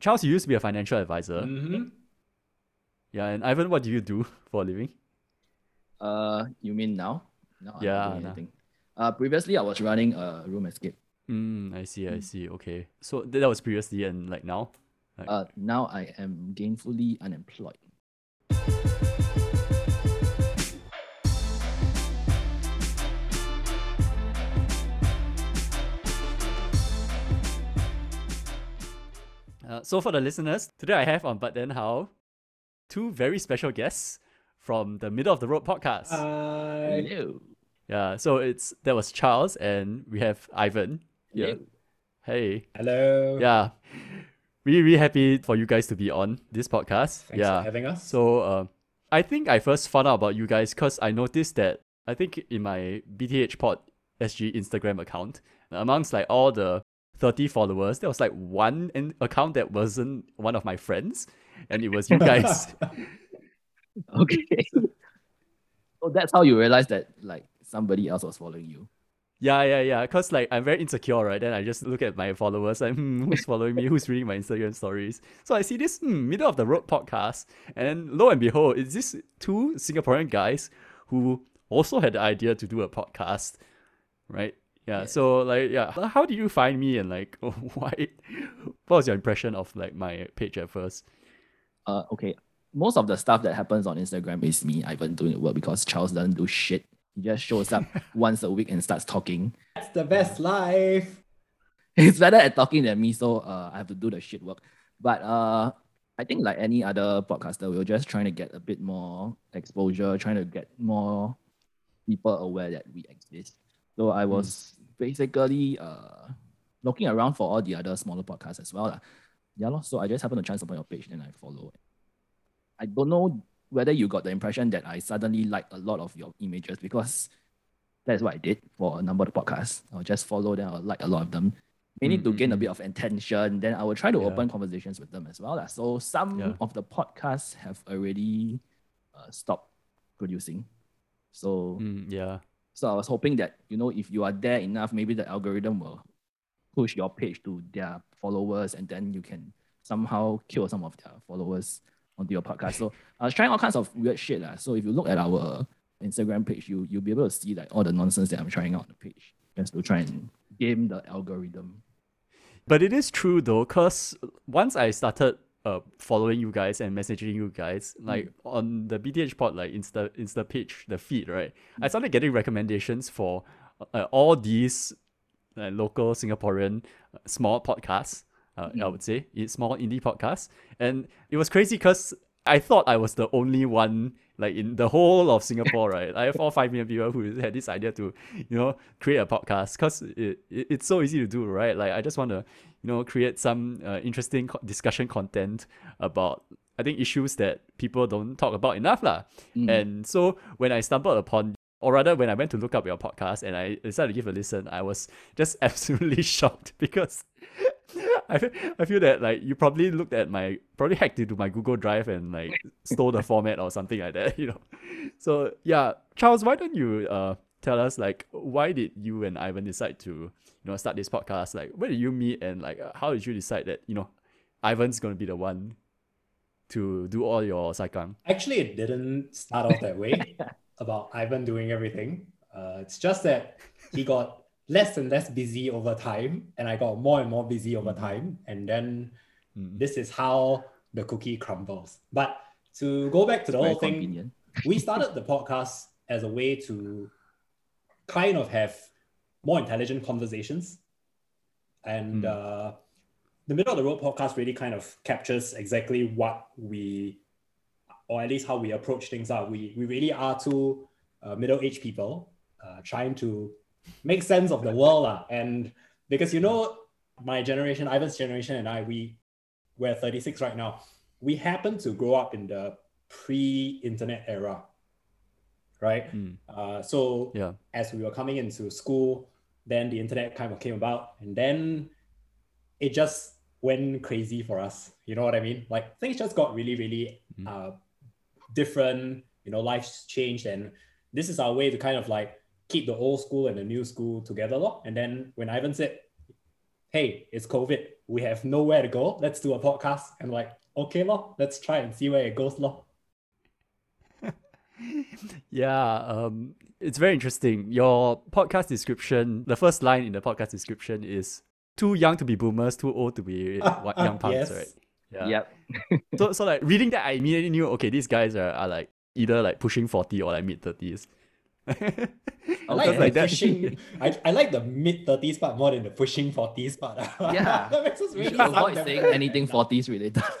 Charles, you used to be a financial advisor. Mm-hmm. Yeah, and Ivan, what do you do for a living? Uh, you mean now? No, I'm Yeah, not doing anything. Uh, previously I was running a room escape. Mm, I see, I see. Okay. So th- that was previously and like now? Like- Uh, now I am gainfully unemployed. Uh, so for the listeners, today I have on But Then How two very special guests from the Middle of the Road podcast. Hi. Hello. yeah, so it's that was Charles and we have Ivan. Yeah. Hey. Hello. Yeah. Really, really happy for you guys to be on this podcast. Thanks yeah. for having us. So uh, I think I first found out about you guys because I noticed that I think in my BTH Pod SG Instagram account, amongst like all the 30 followers, there was like one in- account that wasn't one of my friends, and it was you guys. Okay. so that's how you realize that like somebody else was following you. yeah, yeah, yeah. Because like I'm very insecure, right? Then I just look at my followers, like, hmm, who's following me? Who's reading my Instagram stories? So I see this hmm, middle of the road podcast, and then lo and behold, it's this two Singaporean guys who also had the idea to do a podcast, right? Yeah. So like, yeah, how do you find me and like, why? What was your impression of like my page at first? Uh, okay. Most of the stuff that happens on Instagram is me, Ivan, doing the work because Charles doesn't do shit. He just shows up once a week and starts talking. That's the best life. He's better at talking than me, so uh, I have to do the shit work. But uh, I think like any other podcaster, we are just trying to get a bit more exposure, trying to get more people aware that we exist. So I was basically uh, looking around for all the other smaller podcasts as well. lah. Yeah, so I just happened to chance upon your page, then I follow. I don't know whether you got the impression that I suddenly liked a lot of your images because that's what I did for a number of podcasts. I'll just follow them, I'll like a lot of them. Mainly to gain a bit of attention. Then I will try to Yeah. open conversations with them as well. lah. So some Yeah. of the podcasts have already uh, stopped producing. So Mm, yeah. So I was hoping that you know if you are there enough, maybe the algorithm will push your page to their followers, and then you can somehow kill some of their followers onto your podcast. So I was trying all kinds of weird shit. lah. So if you look at our Instagram page, you you'll be able to see like all the nonsense that I'm trying out on the page just to try and game the algorithm. But it is true though, cause once I started uh following you guys and messaging you guys, like on the BTH pod like Insta Insta page, the feed, right? I started getting recommendations for uh, all these uh, local Singaporean uh, small podcasts. Uh, I would say it's small indie podcasts, and it was crazy because I thought I was the only one like in the whole of Singapore, right? I have all five million people who had this idea to, you know, create a podcast because it, it, it's so easy to do, right? Like I just want to, you know, create some uh, interesting co- discussion content about I think issues that people don't talk about enough, lah. Mm. And so when I stumbled upon, or rather when I went to look up your podcast and I decided to give a listen, I was just absolutely shocked because I, fe- I feel that like you probably looked at my probably hacked into my Google Drive and like stole the format or something like that, you know. So yeah, Charles, why don't you uh tell us like why did you and Ivan decide to you know start this podcast? Like where did you meet and like uh, how did you decide that you know Ivan's gonna be the one to do all your saikang? Actually, it didn't start off that way about Ivan doing everything. Uh, it's just that he got less and less busy over time, and I got more and more busy over time. And then Mm. this is how the cookie crumbles. But to go back to the Very whole thing, we started the podcast as a way to kind of have more intelligent conversations. And Hmm. uh, the Middle of the Road podcast really kind of captures exactly what we, or at least how we approach things are. We, we really are two uh, middle aged people uh, trying to make sense of the world. lah. And because, you know, my generation, Ivan's generation, and I, we, we're 36 right now. We happen to grow up in the pre-internet era, right? Mm. Uh, so Yeah. as we were coming into school, then the internet kind of came about, and then it just went crazy for us. You know what I mean? Like things just got really, really Mhm. uh, different. You know, life's changed, and this is our way to kind of like keep the old school and the new school together, lor. And then when Ivan said, hey, it's COVID. We have nowhere to go. Let's do a podcast. And like, okay, lo, let's try and see where it goes, lo. Yeah, um, it's very interesting. Your podcast description, the first line in the podcast description is too young to be boomers, too old to be wa- young punks, Yes. right? Yeah. Yep. So, so like reading that, I immediately knew, okay, these guys are, are like either like pushing 40 or like mid 30s. I like, the like pushing. I, I like the mid thirties part more than the pushing forties part. Yeah. that makes us really should avoid saying anything 40s related.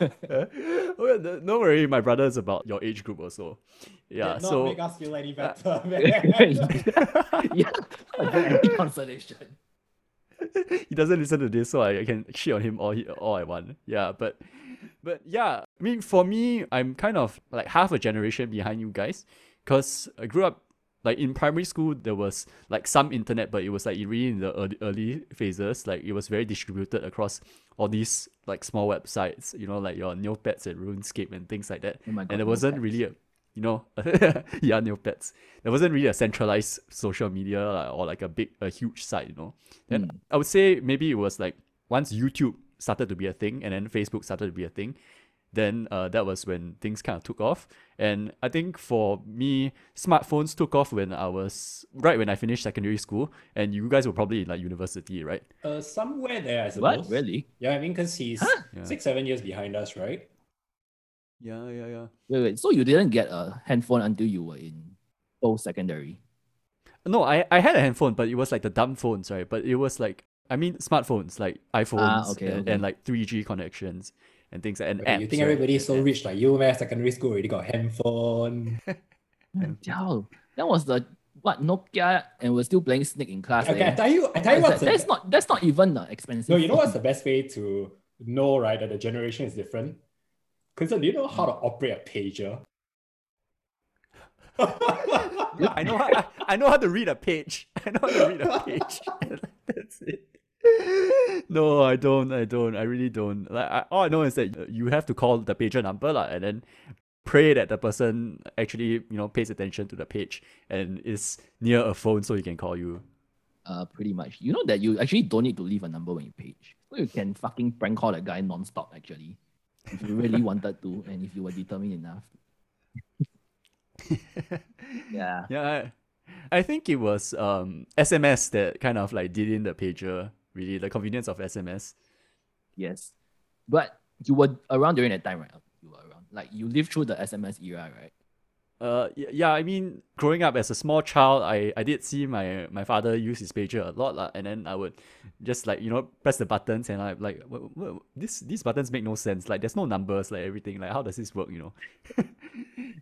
oh, yeah, don't worry, my brother is about your age group also. Yeah, Did not so make us feel any uh, better. yeah. Any consolation. he doesn't listen to this, so I, I can shit on him all he, all I want. Yeah, but but yeah, I mean for me, I'm kind of like half a generation behind you guys, cause I grew up like in primary school. There was like some internet, but it was like really in the early, early phases. Like it was very distributed across all these like small websites. You know, like your Neopets and RuneScape and things like that. Oh God, and there wasn't Neopets. really a you know yeah Neopets. There wasn't really a centralized social media like, or like a big a huge site. You know. and Mm. I would say maybe it was like once YouTube started to be a thing and then Facebook started to be a thing, then uh, that was when things kind of took off. And I think for me, smartphones took off when I was right when I finished secondary school, and you guys were probably in like university, right? uh, somewhere there, I suppose. What? Really? Yeah, I mean, because he's Yeah. six, seven years behind us, right? Yeah, yeah, yeah. Wait, wait. So you didn't get a handphone until you were in post secondary? No, I, I had a handphone, but it was like the dumb phones, right? But it was like I mean smartphones, like iPhones Ah, okay, and, okay. and like 3G connections and things like and Okay, apps. you think right? everybody is so And- rich like you, man? Secondary school already got handphone. Wow. That was the what Nokia and we're still playing Snake in class. Okay, eh? I tell you, I tell you What what's is the, that's not that's not even uh, expensive. no. You know what's the best way to know, right, that the generation is different? Because do you know how to operate a pager? I know how, I, I know how to read a page. I know how to read a page. No, I don't. I don't. I really don't. Like, I, all I know is that you have to call the pager number, lah, and then pray that the person actually, you know, pays attention to the page and is near a phone so he can call you. Uh, pretty much. You know that you actually don't need to leave a number when you page. So you can fucking prank call that guy non-stop actually. If you really wanted to and if you were determined enough. yeah. Yeah, I, I think it was um SMS that kind of like did in the pager. Really, the convenience of SMS. Yes. But you were around during that time, right? You were around. Like you lived through the SMS era, right? Uh, yeah, I mean, growing up as a small child, I, I did see my, my father use his pager a lot, lah, and then I would just like you know press the buttons, and I'm like, what, what, this these buttons make no sense. Like, there's no numbers, like everything. Like, how does this work? You know,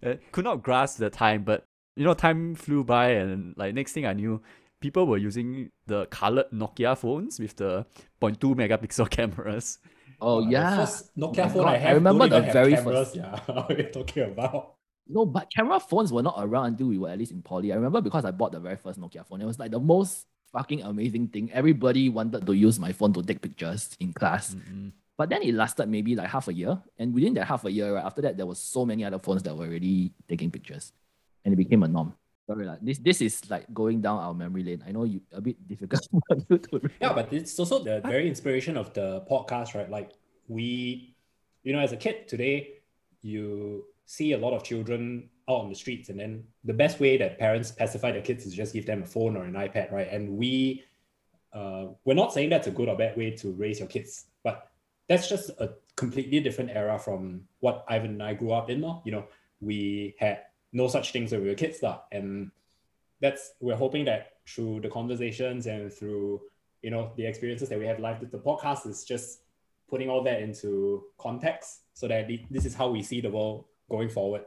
uh, could not grasp the time, but you know, time flew by, and like next thing I knew, people were using the colored Nokia phones with the 0.2 megapixel cameras. Oh Uh, the yeah. first Oh Nokia my phone God, I I remember don't the even have very cameras, first- Yeah, what are you talking about? No, but camera phones were not around until we were at least in poly. I remember because I bought the very first Nokia phone. It was like the most fucking amazing thing. Everybody wanted to use my phone to take pictures in class. Mm-mm. But then it lasted maybe like half a year. And within that half a year, right, after that, there was so many other phones that were already taking pictures. And it became a norm. Sorry, like, this this is like going down our memory lane. I know you a bit difficult for you to Yeah, but it's also the very inspiration of the podcast, right? Like we, you know, as a kid today, you see a lot of children out on the streets, and then the best way that parents pacify their kids is just give them a phone or an iPad, right? And we, uh, we're not saying that's a good or bad way to raise your kids, but that's just a completely different era from what Ivan and I grew up in. No? You know, we had no such things when we were kids, lah, and that's we're hoping that through the conversations and through you know the experiences that we have live the podcast is just putting all that into context so that this is how we see the world going forward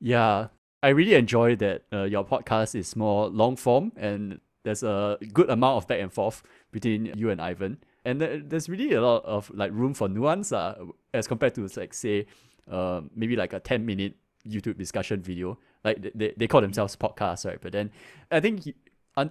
Yeah, I really enjoy that uh, your podcast is more long form and there's a good amount of back and forth between you and Ivan. And there- there's really a lot of like room for nuance uh, as compared to like say uh, maybe like a 10 minute YouTube discussion video. Like they- they, call themselves podcasts, right? But then I think he-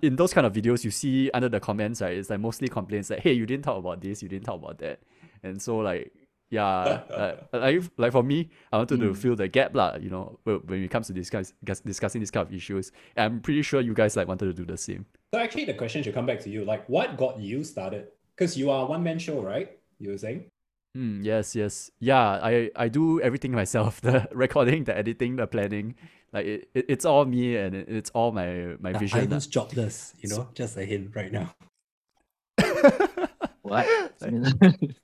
in those kind of videos you see under the comments, right, it's like mostly complaints like, hey, you didn't talk about this, you didn't talk about that. And so like yeah, uh, like like for me, I wanted to Mm. fill the gap lah. You know, when when it comes to discuss, discuss discussing these kind of issues, I'm pretty sure you guys like wanted to do the same. so actually the question should come back to you like what got you started because you are one man show, right? You were saying. Mm, yes, yes. Yeah, I, I do everything myself. The recording, the editing, the planning. Like it, it it's all me and it, it's all my my The vision. lah. Ivan's jobless, you know, just a hint right now. What?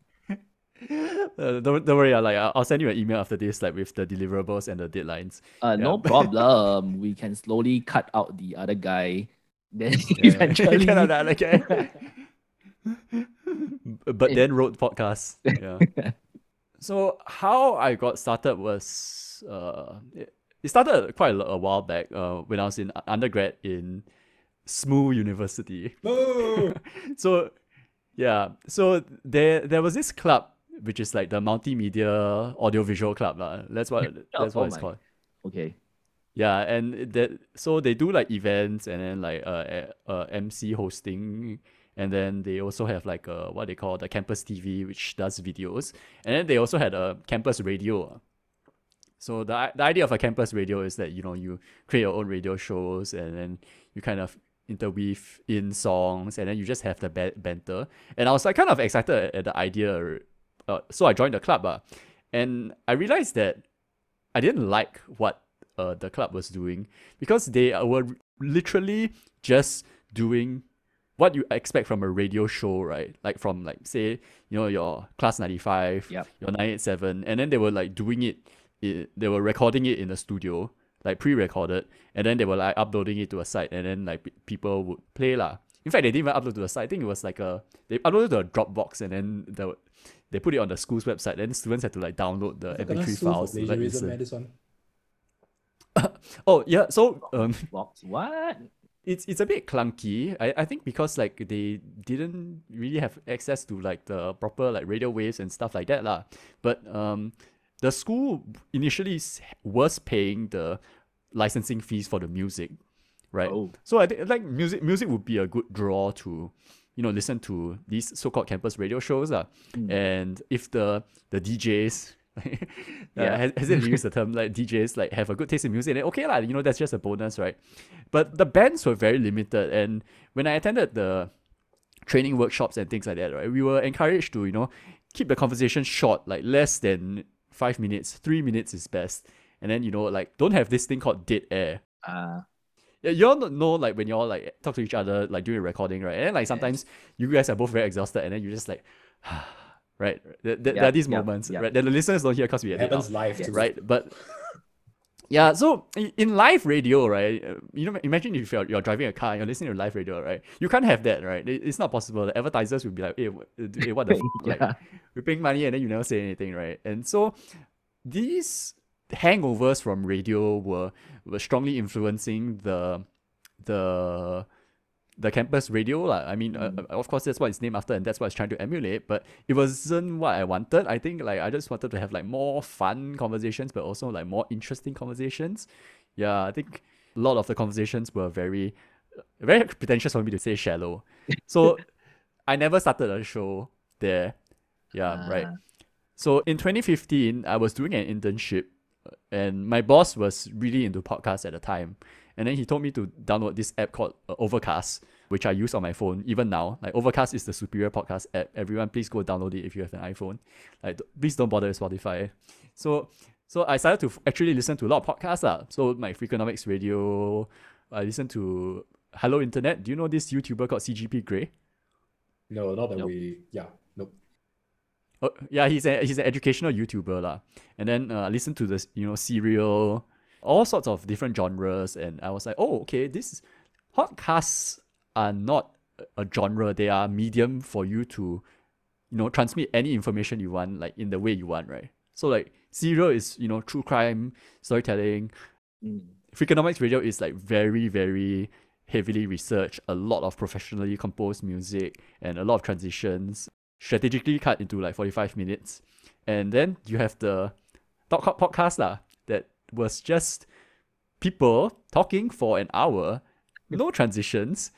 Uh, don't, don't worry, uh, like I'll I'll send you an email after this, like with the deliverables and the deadlines. uh, no problem. We can slowly cut out the other guy. Then Yeah, eventually, kind of that, okay. But then wrote podcasts. Yeah. so how I got started was uh, it, it started quite a, a while back. Uh, when I was in undergrad in SMU University. Boo! so yeah so there there was this club which is like the multimedia audiovisual club lah. that's what that's Oh what it's my. called okay. yeah and that so they do like events and then like uh, uh mc hosting and then they also have like uh what they call the campus tv which does videos. And then they also had a campus radio. So the, the idea of a campus radio is that you know you create your own radio shows and then you kind of interweave in songs and then you just have the ba- banter. And i was like kind of excited at, the idea uh, so i joined the club uh, and i realized that i didn't like what uh, the club was doing because they were literally just doing what you expect from a radio show, right? Like from like say you know your class ninety five, Yep. your nine eight seven, and then they were like doing it, i they were recording it in the studio, like pre-recorded, and then they were like uploading it to a site, and then like people would play lah. In fact, they didn't even upload to the site. I think it was like a they uploaded to a Dropbox, and then the they put it on the school's website. Then students had to like download the MP3 files to like listen. man, this one. Oh yeah, so um, Box. What? It's it's a bit clunky. I, I think because like they didn't really have access to like the proper like radio waves and stuff like that lah. But um, the school initially was paying the licensing fees for the music, right? Oh. So I think like music music would be a good draw to, you know, listen to these so-called campus radio shows lah. Mm. And if the the DJs uh, Yeah. has, has it used the term like DJs like have a good taste in music, then okay lah, you know, that's just a bonus, right? But the bands were very limited, and when I attended the training workshops and things like that, right, we were encouraged to you know keep the conversation short, like less than five minutes, three minutes is best, and then you know like don't have this thing called dead air. Uh, Yeah, you all know like when you all like talk to each other like during recording, right? And then like sometimes you guys are both very exhausted, and then you're just like, right? There, there, there Yeah, are these moments, yeah. right? That the listeners don't hear because we It edit out happens live too. right? But yeah, so i- in live radio, right? uh, You know, imagine if you're, you're driving a car and you're listening to live radio, right? You can't have that, right? It's not possible. The advertisers will be like, "Hey, wh- uh, hey what the f-? like yeah. we're paying money and then you never say anything, right?" And so these hangovers from radio were were strongly influencing the the the campus radio lah. I mean, uh, of course, that's what it's named after, and that's what it's trying to emulate. But it wasn't what I wanted. I think like I just wanted to have like more fun conversations, but also like more interesting conversations. Yeah, I think a lot of the conversations were very, very pretentious for me to say shallow. So I never started a show there. Yeah, right. Ah. So in 2015, I was doing an internship, uh, and my boss was really into podcasts at the time. And then he told me to download this app called uh, Overcast, which I use on my phone even now. Like Overcast is the superior podcast app. Everyone, please go download it if you have an iPhone. Like, d- please don't bother with Spotify. So, so I started to f- actually listen to a lot of podcasts. lah. So my Freakonomics Radio, I listen to Hello Internet. Do you know this YouTuber called CGP Grey? No, not that Nope. we. Yeah, nope. Oh, yeah, he's a he's an educational YouTuber lah. And then uh, I listened to this, you know, serial, all sorts of different genres, and I was like, oh, okay, this podcasts are not a- genre; they are a medium for you to, you know, transmit any information you want, like in the way you want, right? So like serial is you know true crime storytelling. Mm. Freakonomics Radio is like very, very heavily researched, a lot of professionally composed music and a lot of transitions, strategically cut into like 45 minutes. And then you have the Talk Hop podcast lah, was just people talking for an hour, no transitions,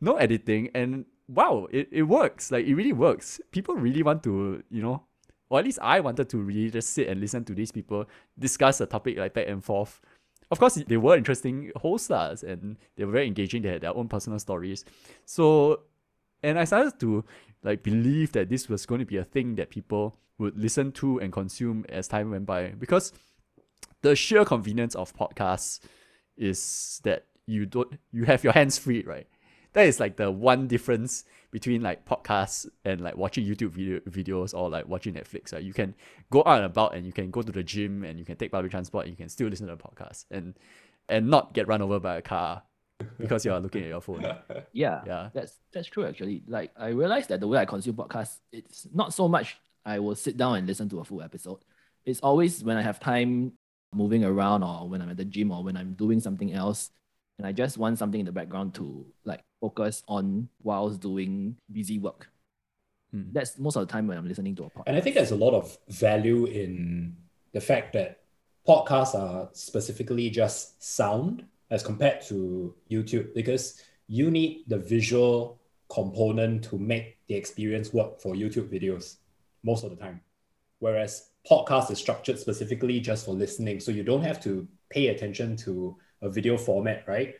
no editing, and wow, it, it works. Like it really works. People really want to, you know, or at least I wanted to really just sit and listen to these people discuss a topic like back and forth. Of course they were interesting hosts and they were very engaging. They had their own personal stories. So and i started to like believe that this was going to be a thing that people would listen to and consume as time went by. Because the sheer convenience of podcasts is that you don't you have your hands free, right? That is like the one difference between like podcasts and like watching YouTube video videos or like watching Netflix. Right? You can go out and about and you can go to the gym and you can take public transport and you can still listen to a podcast and and not get run over by a car because you are looking at your phone. Yeah, Yeah. that's that's true actually. Like I realized that the way I consume podcasts, it's not so much I will sit down and listen to a full episode. It's always when I have time moving around or when I'm at the gym or when I'm doing something else and I just want something in the background to like focus on whilst doing busy work. Hmm. That's most of the time when I'm listening to a podcast. And I think there's a lot of value in the fact that podcasts are specifically just sound as compared to YouTube because you need the visual component to make the experience work for YouTube videos most of the time. Whereas podcast is structured specifically just for listening. So you don't have to pay attention to a video format, right?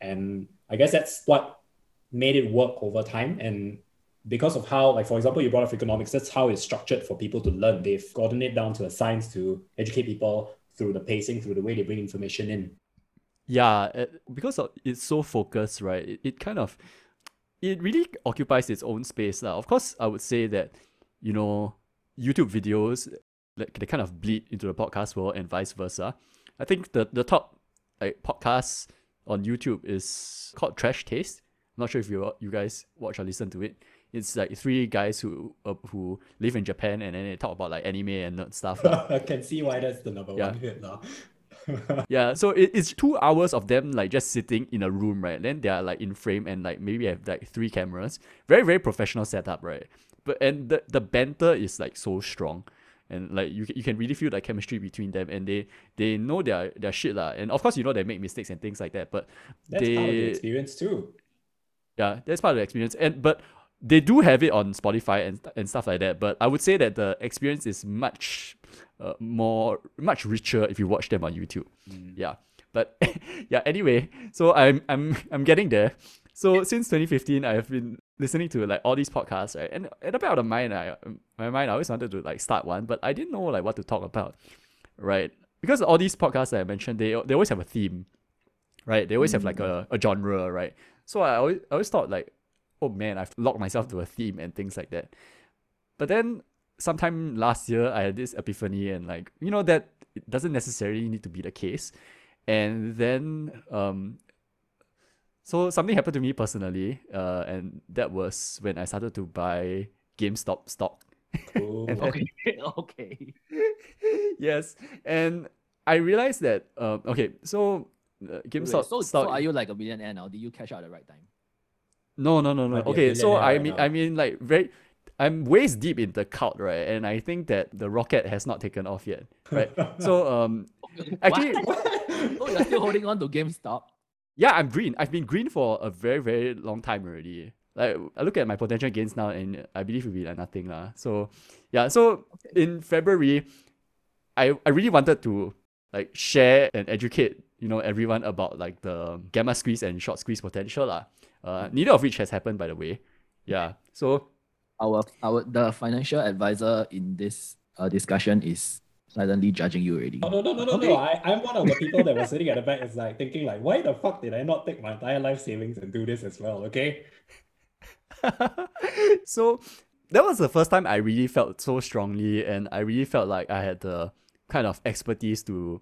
And I guess that's what made it work over time. And because of how, like for example, you brought up economics, that's how it's structured for people to learn. They've gotten it down to a science to educate people through the pacing, through the way they bring information in. Yeah, uh, because it's so focused, right? It, it kind of it really occupies its own space. lah. Of course, I would say that you know YouTube videos they kind of bleed into the podcast world and vice versa. I think the the top like podcasts on YouTube is called Trash Taste. I'm not sure if you you guys watch or listen to it. It's like three guys who uh, who live in Japan and then they talk about like anime and nerd stuff. I can see why that's the number Yeah. one hit now. Yeah, so it, it's two hours of them like just sitting in a room, right? Then they are like in frame and like maybe have like three cameras. Very, very professional setup, right? But and the, the banter is like so strong. And like you, you can really feel the chemistry between them and they they know their their shit lah. And of course you know they make mistakes and things like that. But That's part of the experience too. yeah, that's part of the experience. And but they do have it on Spotify and and stuff like that. But I would say that the experience is much uh, more much richer if you watch them on YouTube. Yeah. But yeah, anyway, so I'm I'm I'm getting there. So since 2015, I've been listening to like all these podcasts, right? And at the back of the mind, I my mind I always wanted to like start one, but I didn't know like what to talk about, right? Because all these podcasts that I mentioned, they they always have a theme, right? They always have like a, a genre, right? So I always I always thought like, oh man, I've locked myself to a theme and things like that. But then sometime last year I had this epiphany and like you know that it doesn't necessarily need to be the case. And then um so something happened to me personally, uh, and that was when I started to buy GameStop stock. Cool. Then- Okay, okay. yes, and I realized that um, okay, so uh, Wait, GameStop so, stock. so are you like a millionaire now? Did you cash out at the right time? No, no, no, no. Might Okay, so I mean, now. I mean, like very, I'm waist deep in the cult, right? And I think that the rocket has not taken off yet, right? so um, actually, oh, you're still holding on to GameStop. Yeah, I'm green. I've been green for a very, very long time already. Like I look at my potential gains now, and I believe it will be like nothing lah. So, yeah. So in February, I I really wanted to like share and educate you know everyone about like the gamma squeeze and short squeeze potential lah. Uh, neither of which has happened by the way. Yeah. So Our our the financial advisor in this uh, discussion is silently judging you already. Oh, no, no, no, no, oh, Okay. no. I, I'm one of the people that was sitting at the back is like thinking like, why the fuck did I not take my entire life savings and do this as well? Okay. so that was the first time I really felt so strongly, and I really felt like I had the kind of expertise to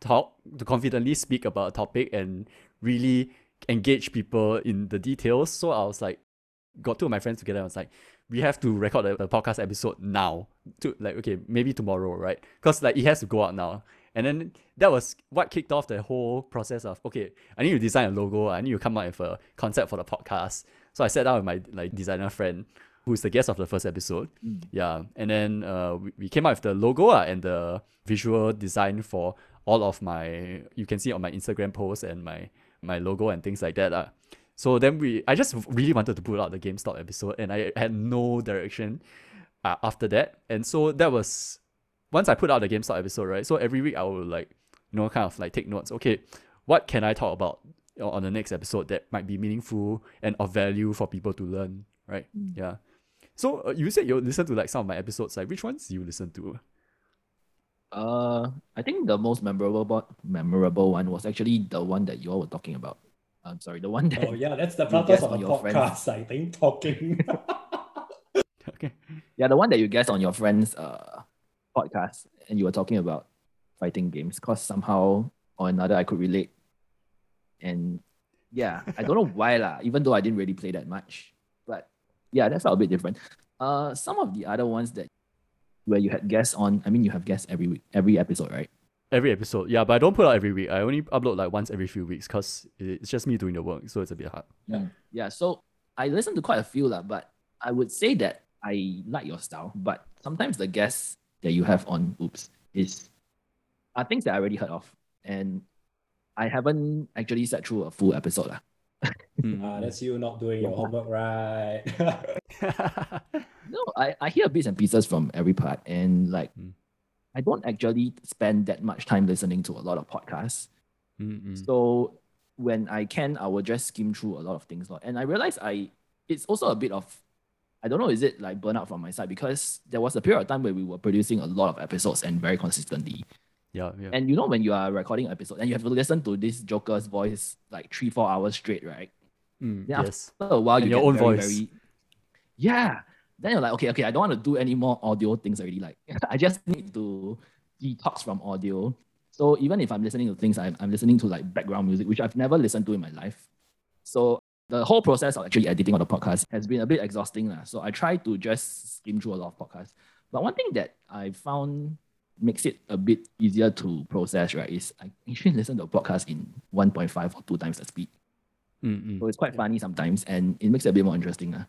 talk, to confidently speak about a topic and really engage people in the details. So I was like, got two of my friends together. I was like, we have to record a, a podcast episode now. To like, okay, maybe tomorrow, right? Because like it has to go out now. And then that was what kicked off the whole process of okay, I need to design a logo. I need to come up with a concept for the podcast. So I sat down with my like designer friend, who's the guest of the first episode. Yeah, and then uh, we, we came up with the logo uh, and the visual design for all of my. You can see on my Instagram post and my my logo and things like that. Uh. So then we, I just really wanted to put out the GameStop episode, and I had no direction uh, after that. And so that was once I put out the GameStop episode, right? So every week I will like, you know, kind of like take notes. Okay, what can I talk about on the next episode that might be meaningful and of value for people to learn, right? Yeah. So uh, you said you listen to like some of my episodes. Like which ones you listen to? Uh, I think the most memorable memorable one was actually the one that you all were talking about. I'm sorry, the one that Oh yeah, that's the purpose guess of on a your friends. podcast. I think talking. Okay. yeah, the one that you guessed on your friend's uh podcast, and you were talking about fighting games, cause somehow or another I could relate. And yeah, I don't know why lah. Even though I didn't really play that much, but yeah, that's felt a bit different. Uh, some of the other ones that where you had guests on, I mean, you have guests every week, every episode, right? Every episode, yeah, but I don't put out every week. I only upload like once every few weeks because it's just me doing the work, so it's a bit hard. Yeah. Mm. Yeah. So I listen to quite a few, lah, but I would say that I like your style, but sometimes the guests that you have on Oops is are things that I already heard of. And I haven't actually sat through a full episode. lah. Mm. Ah, that's you not doing your homework right. No, I, I hear bits and pieces from every part, and like Mm. I don't actually spend that much time listening to a lot of podcasts. Mm, mm. So when I can, I will just skim through a lot of things. And I realize I it's also a bit of I don't know, is it like burnout from my side? Because there was a period of time where we were producing a lot of episodes and very consistently. yeah, yeah. And you know when you are recording an episode and you have to listen to this Joker's voice like three, four hours straight, right? Mm, Yeah, yes. After a while And you your get own very, voice. very Yeah. Then you're like, okay, okay, I don't want to do any more audio things already. Like I just need to detox from audio. So even if I'm listening to things, I'm, I'm listening to like background music, which I've never listened to in my life. So the whole process of actually editing on the podcast has been a bit exhausting. lah. So I try to just skim through a lot of podcasts. But one thing that I found makes it a bit easier to process, right, is I usually listen to a podcast in 1.5 or 2 times the speed. Mm, So it's quite funny sometimes and it makes it a bit more interesting. lah.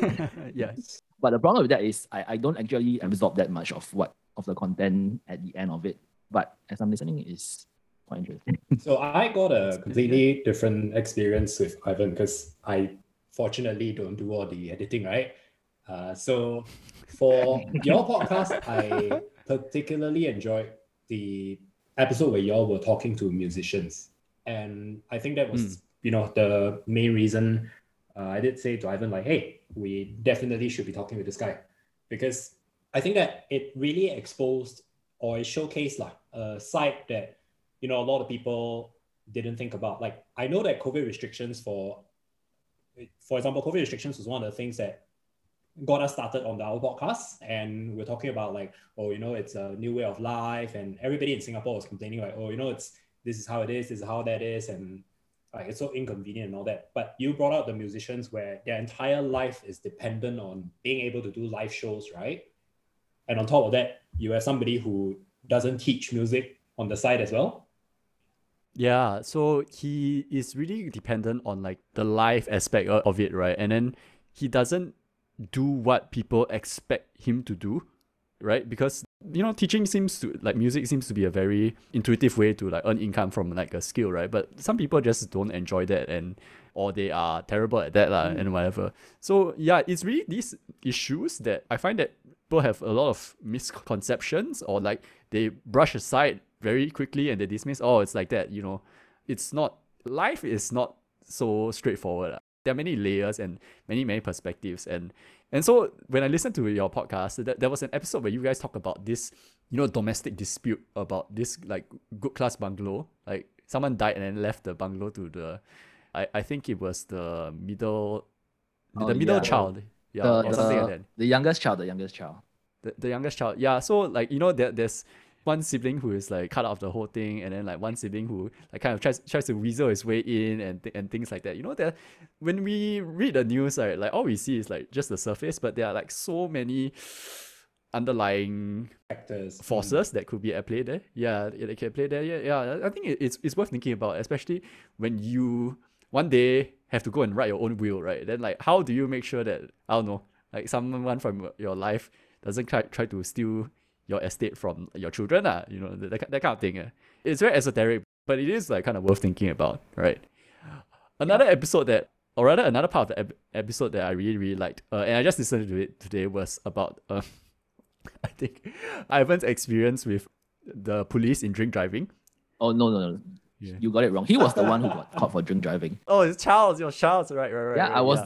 yeah. But the problem with that is I, I don't actually absorb that much of what of the content at the end of it. But as I'm listening, it's quite interesting. so I got a completely different experience with Ivan because I fortunately don't do all the editing, right? Uh, so for your podcast, I particularly enjoyed the episode where y'all were talking to musicians, and I think that was Mm. you know the main reason uh, I did say to Ivan like, hey, we definitely should be talking with this guy. Because I think that it really exposed or it showcased like a side that you know a lot of people didn't think about. Like I know that COVID restrictions for for example, COVID restrictions was one of the things that got us started on our podcast. And we're talking about like oh you know it's a new way of life. And everybody in singapore was complaining like oh you know it's this is how it is this is how that is. And like it's so inconvenient and all that but you brought out the musicians where their entire life is dependent on being able to do live shows right and on top of that you have somebody who doesn't teach music on the side as well Yeah, so he is really dependent on like the live aspect of it, right? And then he doesn't do what people expect him to do, right? Because you know, teaching seems to like music seems to be a very intuitive way to like earn income from like a skill, right? But some people just don't enjoy that and or they are terrible at that lah, and mm. whatever. So yeah, it's really these issues that I find that people have a lot of misconceptions or like they brush aside very quickly and they dismiss, oh, it's like that, you know. It's not life is not so straightforward. There are many layers and many, many perspectives. And and so when I listened to your podcast, that there was an episode where you guys talk about this, you know, domestic dispute about this like good class bungalow. Like someone died and then left the bungalow to the I, I think it was the middle Oh, the middle yeah. child. Yeah, the, or something like that the youngest child, the youngest child. the, the youngest child yeah so like you know there, there's one sibling who is like cut out of the whole thing and then like one sibling who like kind of tries tries to weasel his way in and th- and things like that you know that when we read the news right like all we see is like just the surface but there are like so many underlying factors forces mm. that could be at play there. Yeah, it can play there. Yeah, yeah. I think it, it's it's worth thinking about, especially when you one day have to go and write your own will, right? Then like, how do you make sure that I don't know, like someone from your life doesn't try try to steal your estate from your children, ah, you know, that, that, kind of thing. eh. It's very esoteric, but it is like kind of worth thinking about, right? Another episode that, or rather, another part of the ep- episode that I really really liked, uh, and I just listened to it today was about uh, I think Ivan's experience with the police in drink driving. Oh no, no, no. Yeah. You got it wrong. He was the one who got caught for drink driving. Oh, it's Charles, your Charles, right, right, right. yeah, right, I was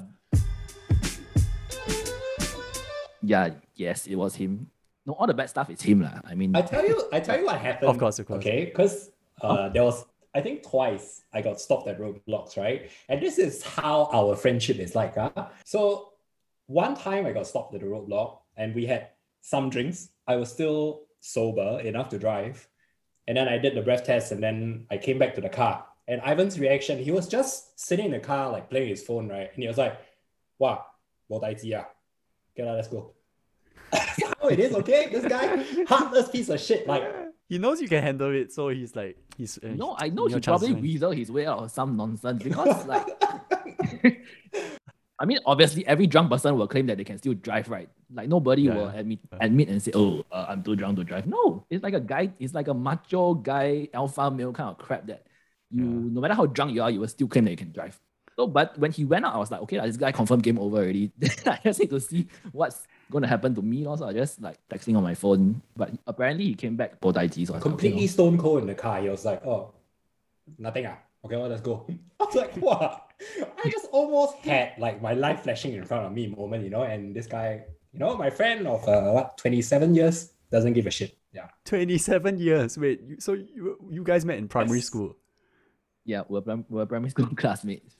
Yeah, yes, it was him. No, all the bad stuff is him, lah. I mean, I tell you, I tell you what happened. Of course, of course. Okay, because uh, there was, I think twice I got stopped at roadblocks, right? And this is how our friendship is like. Huh? So one time I got stopped at a roadblock and we had some drinks. I was still sober enough to drive. And then I did the breath test and then I came back to the car. And Ivan's reaction, he was just sitting in the car, like playing his phone, right? And he was like, wow, what I see, Okay, let's go. How it is, okay? This guy, heartless piece of shit. Like, he knows you can handle it, so he's like, he's. Uh, no, I know he probably fine. weasel his way out of some nonsense because, like, I mean, obviously, every drunk person will claim that they can still drive, right? Like, nobody Yeah, will yeah. admit admit and say, "Oh, uh, I'm too drunk to drive." No, it's like a guy. It's like a macho guy, alpha male kind of crap that you, Yeah. no matter how drunk you are, you will still claim that you can drive. So, but when he went out, I was like, okay, this guy confirmed game over already. I just need to see what's going to happen to me. Also, I just like texting on my phone. But apparently, he came back for Daiji. So I was like, okay, completely stone cold in the car. He was like, oh, nothing. Ah. Okay, well, let's go. I was like, what? I just almost had like my life flashing in front of me moment, you know, and this guy, you know, my friend of uh, what, 27 years doesn't give a shit. Yeah. 27 years. Wait, you, so you, you guys met in primary Yes. school? yeah, we're, prim- we're primary school classmates.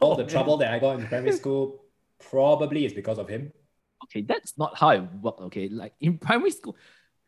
All the trouble that I got in primary school probably is because of him. Okay, that's not how it worked. Okay, like in primary school,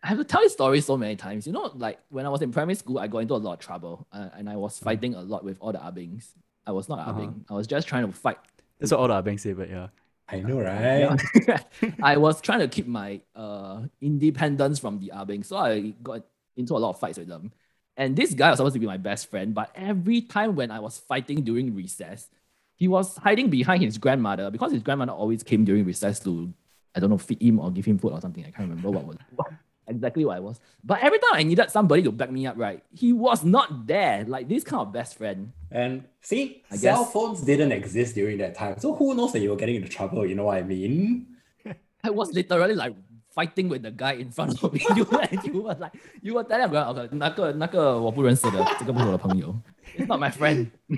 I have to tell this story so many times. You know, like when I was in primary school, I got into a lot of trouble, uh, and I was fighting a lot with all the abings. I was not Uh-huh. abing. I was just trying to fight. That's what all the banks say, but yeah. I know, right? I was trying to keep my uh independence from the abing, so I got into a lot of fights with them. And this guy was supposed to be my best friend, but every time when I was fighting during recess, he was hiding behind his grandmother because his grandmother always came during recess to, I don't know, feed him or give him food or something. I can't remember what was what, exactly what I was. But every time I needed somebody to back me up, right, he was not there. Like this kind of best friend. And see, I cell guess- phones didn't exist during that time. So who knows that you were getting into trouble, you know what I mean? I was literally like fighting with the guy in front of me. you, and you were like, you were telling me, okay, 那个那个我不认识的，这个不是我的朋友。It's not my friend.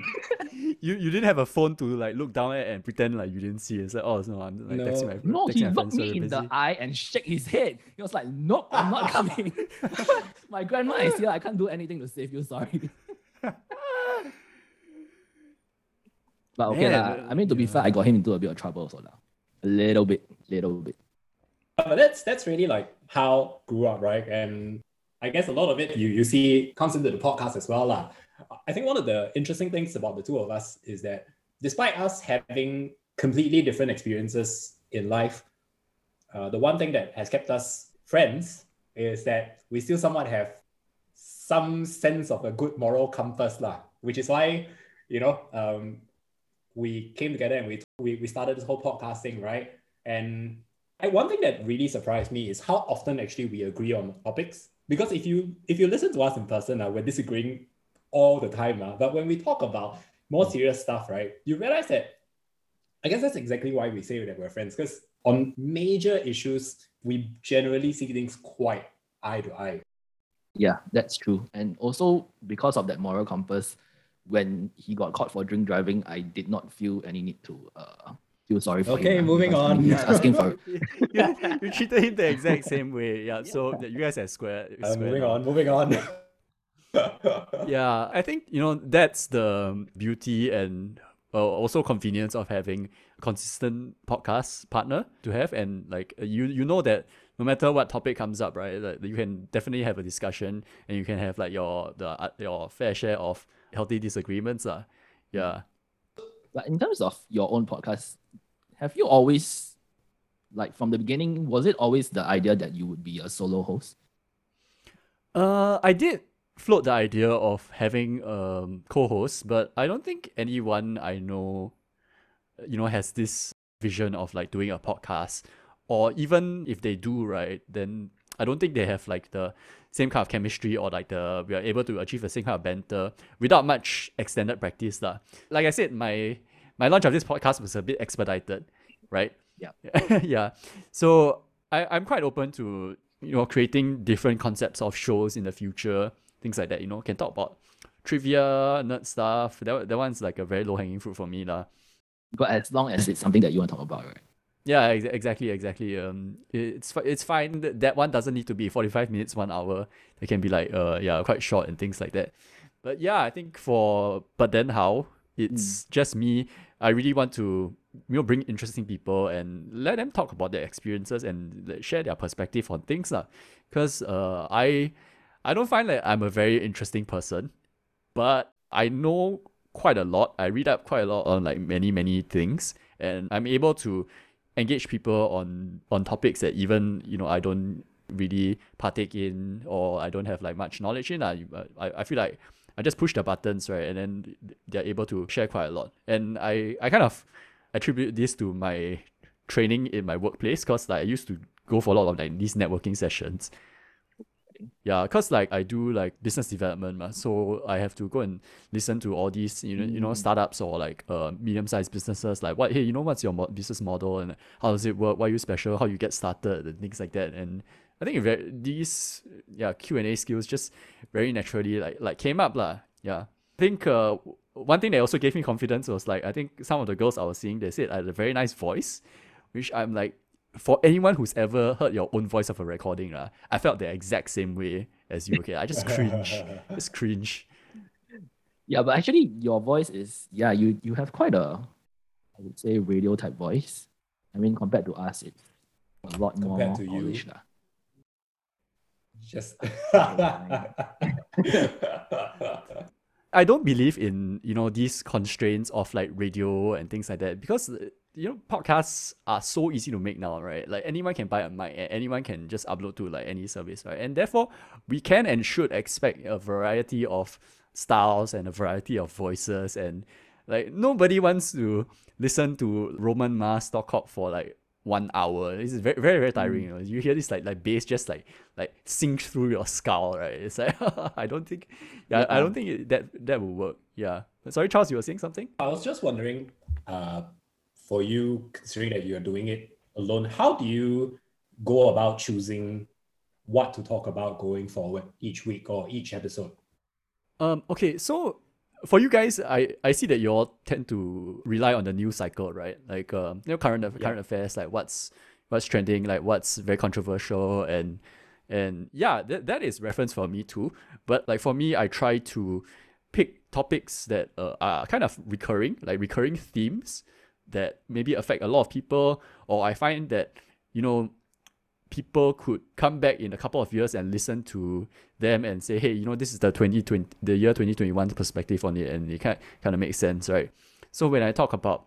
You you didn't have a phone to like look down at and pretend like you didn't see it. It's like, oh, no, I'm like No. texting my No, texting he my looked friends, so me they're in the busy. eye and shake his head. He was like, nope, I'm not coming. my grandma is here. I can't do anything to save you. Sorry. but okay, Man, lah. I mean, to be fair, I got him into a bit of trouble also. lah. A little bit, little bit. But that's that's really like how I grew up, right? And I guess a lot of it you you see comes into the podcast as well. lah. I think one of the interesting things about the two of us is that despite us having completely different experiences in life, uh, the one thing that has kept us friends is that we still somewhat have some sense of a good moral compass, lah, which is why, you know, um, we came together and we, we, we started this whole podcast thing, right? And I, one thing that really surprised me is how often actually we agree on topics. Because if you if you listen to us in person, uh, we're disagreeing all the time. Uh, but when we talk about more serious stuff, right, you realize that I guess that's exactly why we say that we're friends. Because on major issues, we generally see things quite eye to eye. Yeah, that's true. And also because of that moral compass, when he got caught for drink driving, I did not feel any need to uh feel sorry for him. Okay, moving I mean, on. He was asking for you, you treated him the exact same way. Yeah, so that you guys are square. Uh, moving now. on, moving on. Yeah, I think you know that's the beauty and uh, also convenience of having a consistent podcast partner to have, and like uh, you you know that no matter what topic comes up, right, like you can definitely have a discussion, and you can have like your the uh, your fair share of healthy disagreements, lah. Yeah. But in terms of your own podcast, have you always, like from the beginning, was it always the idea that you would be a solo host? Uh, I did float the idea of having um co-hosts, but I don't think anyone I know, you know, has this vision of like doing a podcast, or even if they do, right, then I don't think they have like the same kind of chemistry or like the we are able to achieve the same kind of banter without much extended practice, lah. Like I said, my my launch of this podcast was a bit expedited, right? Yeah. yeah. So I, I'm quite open to you know creating different concepts of shows in the future, things like that. You know, can talk about trivia, nerd stuff. That that one's like a very low hanging fruit for me, lah. But as long as it's something that you want to talk about, right? Yeah, ex- exactly, exactly. Um, it's it's fine. That, one doesn't need to be forty five minutes, one hour. It can be like uh yeah, quite short and things like that. But yeah, I think for but then how it's just me. I really want to you know bring interesting people and let them talk about their experiences and share their perspective on things lah. Cause uh I I don't find that I'm a very interesting person, but I know quite a lot. I read up quite a lot on like many many things, and I'm able to engage people on on topics that even you know I don't really partake in or I don't have like much knowledge in. Uh, I I feel like I just push the buttons right, and then they're able to share quite a lot. And I I kind of attribute this to my training in my workplace because like I used to go for a lot of like these networking sessions yeah because like i do like business development ma, so i have to go and listen to all these you know you know Mm. startups or like uh medium-sized businesses like what hey you know what's your mo- business model and how does it work? Why are you special? How you get started and things like that. And i think very, these yeah q&a skills just very naturally like like came up lah. Yeah. I think uh one thing that also gave me confidence was like i think some of the girls i was seeing they said i had a very nice voice which i'm like for anyone who's ever heard your own voice of a recording, uh, I felt the exact same way as you. Okay, I just cringe, just cringe. Yeah, but actually your voice is yeah, you you have quite a I would say radio type voice. I mean compared to us it's a lot more Compared to you. polished. lah. Just. I don't believe in you know these constraints of like radio and things like that because uh, you know podcasts are so easy to make now, right? Like anyone can buy a mic and anyone can just upload to like any service, right? And therefore we can and should expect a variety of styles and a variety of voices and like nobody wants to listen to Roman Mars talk up for like one hour. This is very very very tiring. You know, you hear this like like bass just like like sink through your skull, right? It's like I don't think, yeah, I don't think it, that that will work. Yeah. Sorry, Charles, you were saying something. I was just wondering, uh, for you, considering that you're doing it alone, how do you go about choosing what to talk about going forward each week or each episode? Um. Okay. So for you guys, I I see that you all tend to rely on the news cycle, right? Like um, you know, current aff- current affairs, like what's what's trending, like what's very controversial, and and yeah, that that is reference for me too. But like for me, I try to pick topics that uh, are kind of recurring, like recurring themes that maybe affect a lot of people, or I find that you know people could come back in a couple of years and listen to them and say, hey, you know, this is the 2020, the year 2021 perspective on it, and it kind kind of makes sense, right? So when I talk about,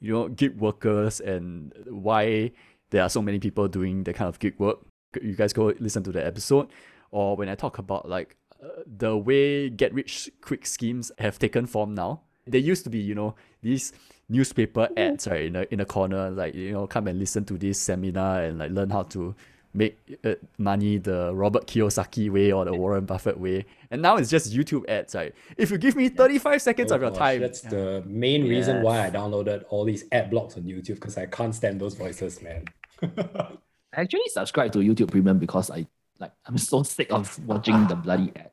you know, gig workers and why there are so many people doing that kind of gig work, you guys go listen to the episode. Or when I talk about like uh, the way get rich quick schemes have taken form now, they used to be, you know, these newspaper ads right in a in a corner, like you know, come and listen to this seminar and like learn how to make uh, money the Robert Kiyosaki way or the Warren Buffett way. And now it's just YouTube ads, right? If you give me 35 seconds Oh of your gosh, time, That's the main reason why I downloaded all these ad blocks on YouTube because I can't stand those voices, man. I actually subscribe to YouTube Premium because I like I'm so sick of watching the bloody ad.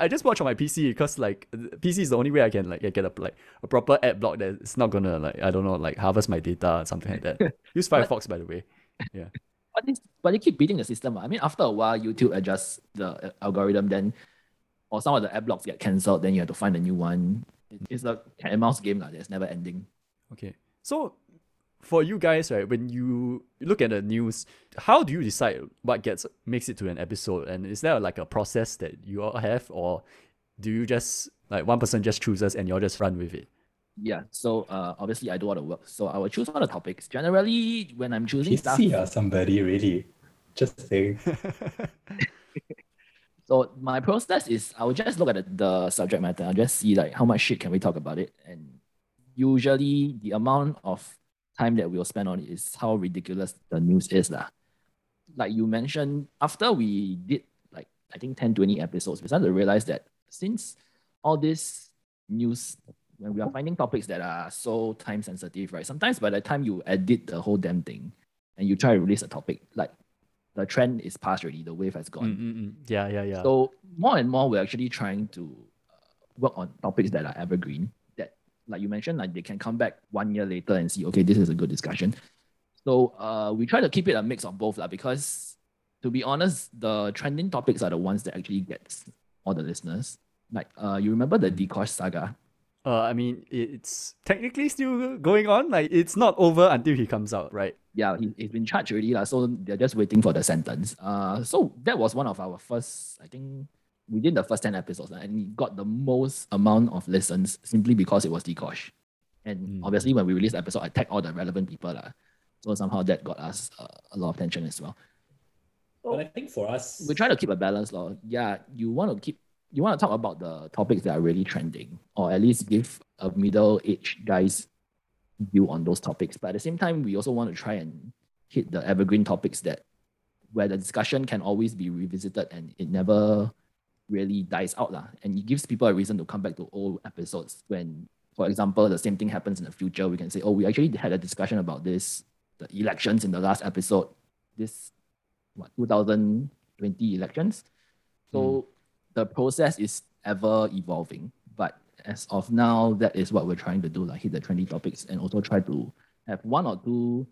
I just watch on my PC because like PC is the only way I can like get a like a proper ad block that it's not gonna like I don't know like harvest my data or something like that. Use Firefox by the way. Yeah. But it's, but they keep beating the system. ah. I mean, after a while, YouTube adjusts the uh, algorithm, then or some of the ad blocks get cancelled, then you have to find a new one. It- It's a cat and mouse game lah. That's never ending. Okay. So for you guys, right, when you look at the news, how do you decide what gets makes it to an episode? And is there like a process that you all have or do you just like one person just chooses and you all just run with it? Yeah. So uh, obviously I do all the work. So I will choose all the topics. Generally, when I'm choosing stuff, PC or somebody really. Just saying. So my process is I will just look at the, the subject matter. I'll just see like how much shit can we talk about it. And usually the amount of time that we'll spend on it is how ridiculous the news is. lah. Like you mentioned, after we did like I think 10, 20 episodes, we started to realize that since all this news when we are finding topics that are so time sensitive, right? Sometimes by the time you edit the whole damn thing and you try to release a topic, like the trend is past already, the wave has gone. Mm, mm, mm. Yeah, yeah, yeah. So more and more, we're actually trying to uh, work on topics that are evergreen. Like you mentioned, like they can come back one year later and see, okay, this is a good discussion. So uh, we try to keep it a mix of both lah, because to be honest, the trending topics are the ones that actually gets all the listeners. Like uh, you remember the Dee-Kosh saga? Uh, I mean, it's technically still going on. Like, it's not over until he comes out, right? Yeah, he, he's been charged already, lah, so they're just waiting for the sentence. Uh, so that was one of our first, I think, within the first 10 episodes, and he got the most amount of listens simply because it was Dee-Kosh. And Mm. obviously, when we released the episode, I tagged all the relevant people. lah. So somehow that got us uh, a lot of attention as well. But I think for us, we try to keep a balance, lor. Yeah, you want to keep you want to talk about the topics that are really trending, or at least give a middle-aged guys view on those topics. But at the same time, we also want to try and hit the evergreen topics that where the discussion can always be revisited and it never really dies out, lah. And it gives people a reason to come back to old episodes when, for example, the same thing happens in the future. We can say, oh, we actually had a discussion about this, the elections in the last episode. This what 2020 elections. So the process is ever evolving. But as of now, that is what we're trying to do, like hit the trendy topics and also try to have one or two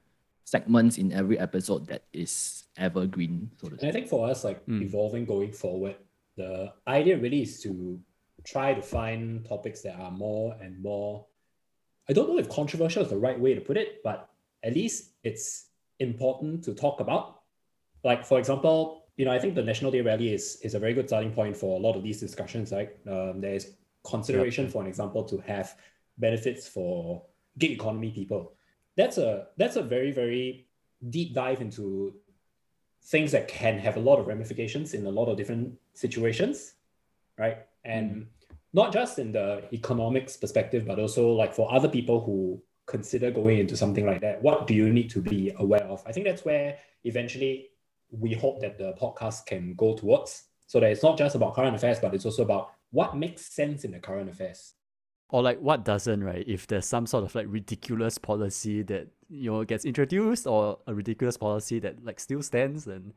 segments in every episode that is evergreen, so to And I think for us, like Mm. evolving going forward, the idea really is to try to find topics that are more and more. I don't know if controversial is the right way to put it, but at least it's important to talk about. Like for example, you know, I think the National Day rally is is a very good starting point for a lot of these discussions. Like um, there is consideration, for an example, to have benefits for gig economy people. That's a that's a very very deep dive into things that can have a lot of ramifications in a lot of different situations, right? And mm-hmm. not just in the economics perspective, but also like for other people who consider going into something like that, what do you need to be aware of? I think that's where eventually we hope that the podcast can go towards. So that it's not just about current affairs, but it's also about what makes sense in the current affairs. Or like what doesn't, right? If there's some sort of like ridiculous policy that you know gets introduced, or a ridiculous policy that like still stands, and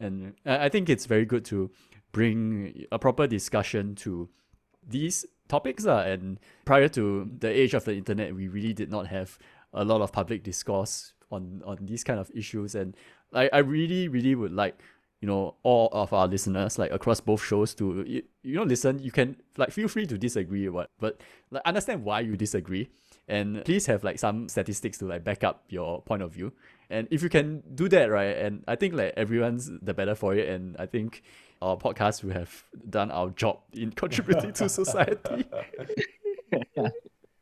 and I I think it's very good to bring a proper discussion to these topics. Uh, and prior to the age of the internet, we really did not have a lot of public discourse on on these kind of issues. And I, I really, really would like you know all of our listeners like across both shows to you, you know listen you can like feel free to disagree what but like understand why you disagree and please have like some statistics to like back up your point of view and if you can do that right and i think like everyone's the better for it and i think our podcast will have done our job in contributing to society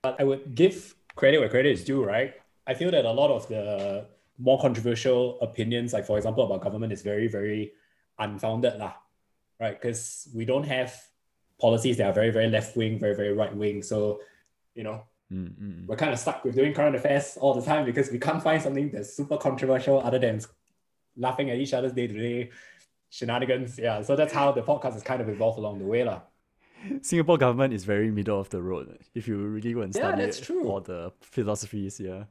But I would give credit where credit is due, right? I feel that a lot of the more controversial opinions, like for example about government, is very, very unfounded, lah, right? Because we don't have policies that are very, very left wing, very, very right wing. So, you know, Mm, mm. we're kind of stuck with doing current affairs all the time because we can't find something that's super controversial other than laughing at each other's day to day shenanigans. Yeah, so that's how the podcast has kind of evolved along the way, lah. singapore government is very middle of the road if you really go and Yeah, study that's true. all the philosophies yeah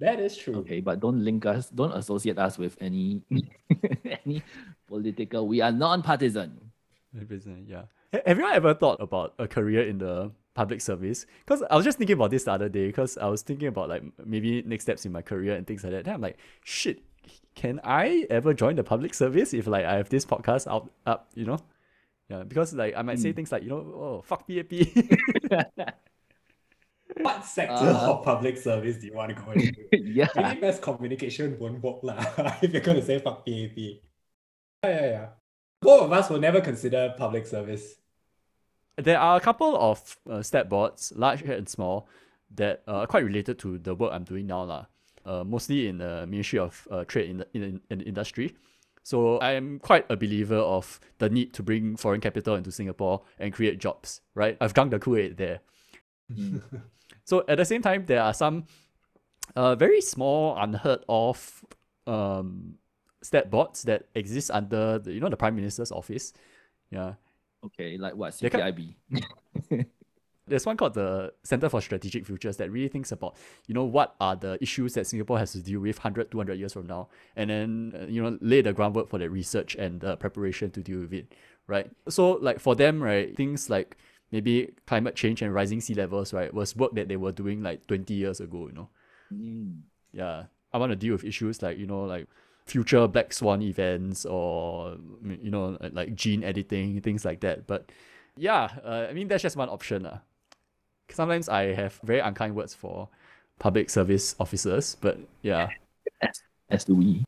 That is true. Okay, but don't link us, don't associate us with any any political. We are non-partisan. Represent, yeah. Have you ever thought about a career in the public service? Because I was just thinking about this the other day. Because I was thinking about like maybe next steps in my career and things like that. Then I'm like, shit, can I ever join the public service if like I have this podcast out up? You know, yeah. Because like I might say things like you know, oh fuck PAP. What sector Uh, of public service do you want to go into? yeah. Maybe mass communication won't work lah if you're going to say fuck PAP. Yeah, yeah, yeah. Both of us will never consider public service. There are a couple of uh, stat boards, large and small, that are quite related to the work I'm doing now, lah. Uh, mostly in the Ministry of uh, Trade in the, in, in industry. So I am quite a believer of the need to bring foreign capital into Singapore and create jobs, right? I've drunk the Kool-Aid there. So at the same time, there are some uh, very small, unheard of um, stat boards that exist under the, you know the Prime Minister's office. Yeah, Okay, like what? CPIB. there's one called the Center for Strategic Futures that really thinks about, you know, what are the issues that Singapore has to deal with 100, 200 years from now, and then, uh, you know, lay the groundwork for the research and the preparation to deal with it, right? So, like, for them, right, things like maybe climate change and rising sea levels, right, was work that they were doing like 20 years ago, you know? Mm. Yeah. I want to deal with issues like you know like future black swan events or you know like gene editing things like that. But yeah, uh, I mean that's just one option. Uh. Sometimes I have very unkind words for public service officers, but yeah. As, as do we.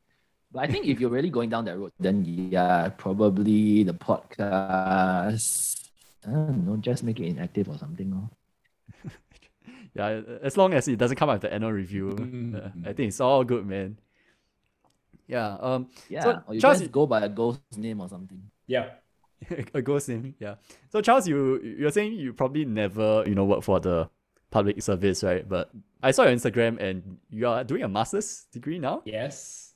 But I think if you're really going down that road, then yeah, probably the podcast. I don't know, just make it inactive or something. Or... yeah, as long as it doesn't come out the annual review, mm-hmm. uh, I think it's all good, man. Yeah. Um. Yeah. So or you Charles, go by a ghost name or something. Yeah. a ghost name. Yeah. So Charles, you you're saying you probably never you know work for the public service, right? But I saw your Instagram and you are doing a master's degree now. Yes.